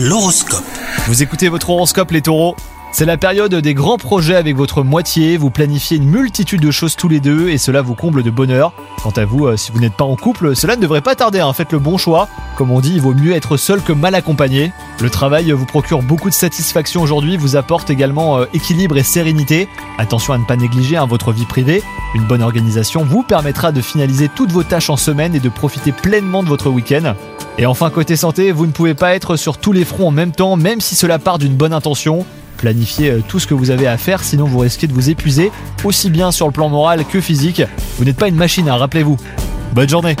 L'horoscope. Vous écoutez votre horoscope les taureaux c'est la période des grands projets avec votre moitié, vous planifiez une multitude de choses tous les deux et cela vous comble de bonheur. Quant à vous, euh, si vous n'êtes pas en couple, cela ne devrait pas tarder, hein. faites le bon choix. Comme on dit, il vaut mieux être seul que mal accompagné. Le travail vous procure beaucoup de satisfaction aujourd'hui, vous apporte également euh, équilibre et sérénité. Attention à ne pas négliger hein, votre vie privée. Une bonne organisation vous permettra de finaliser toutes vos tâches en semaine et de profiter pleinement de votre week-end. Et enfin, côté santé, vous ne pouvez pas être sur tous les fronts en même temps, même si cela part d'une bonne intention. Planifiez euh, tout ce que vous avez à faire, sinon vous risquez de vous épuiser, aussi bien sur le plan moral que physique. Vous n'êtes pas une machine, hein, rappelez-vous. Bonne journée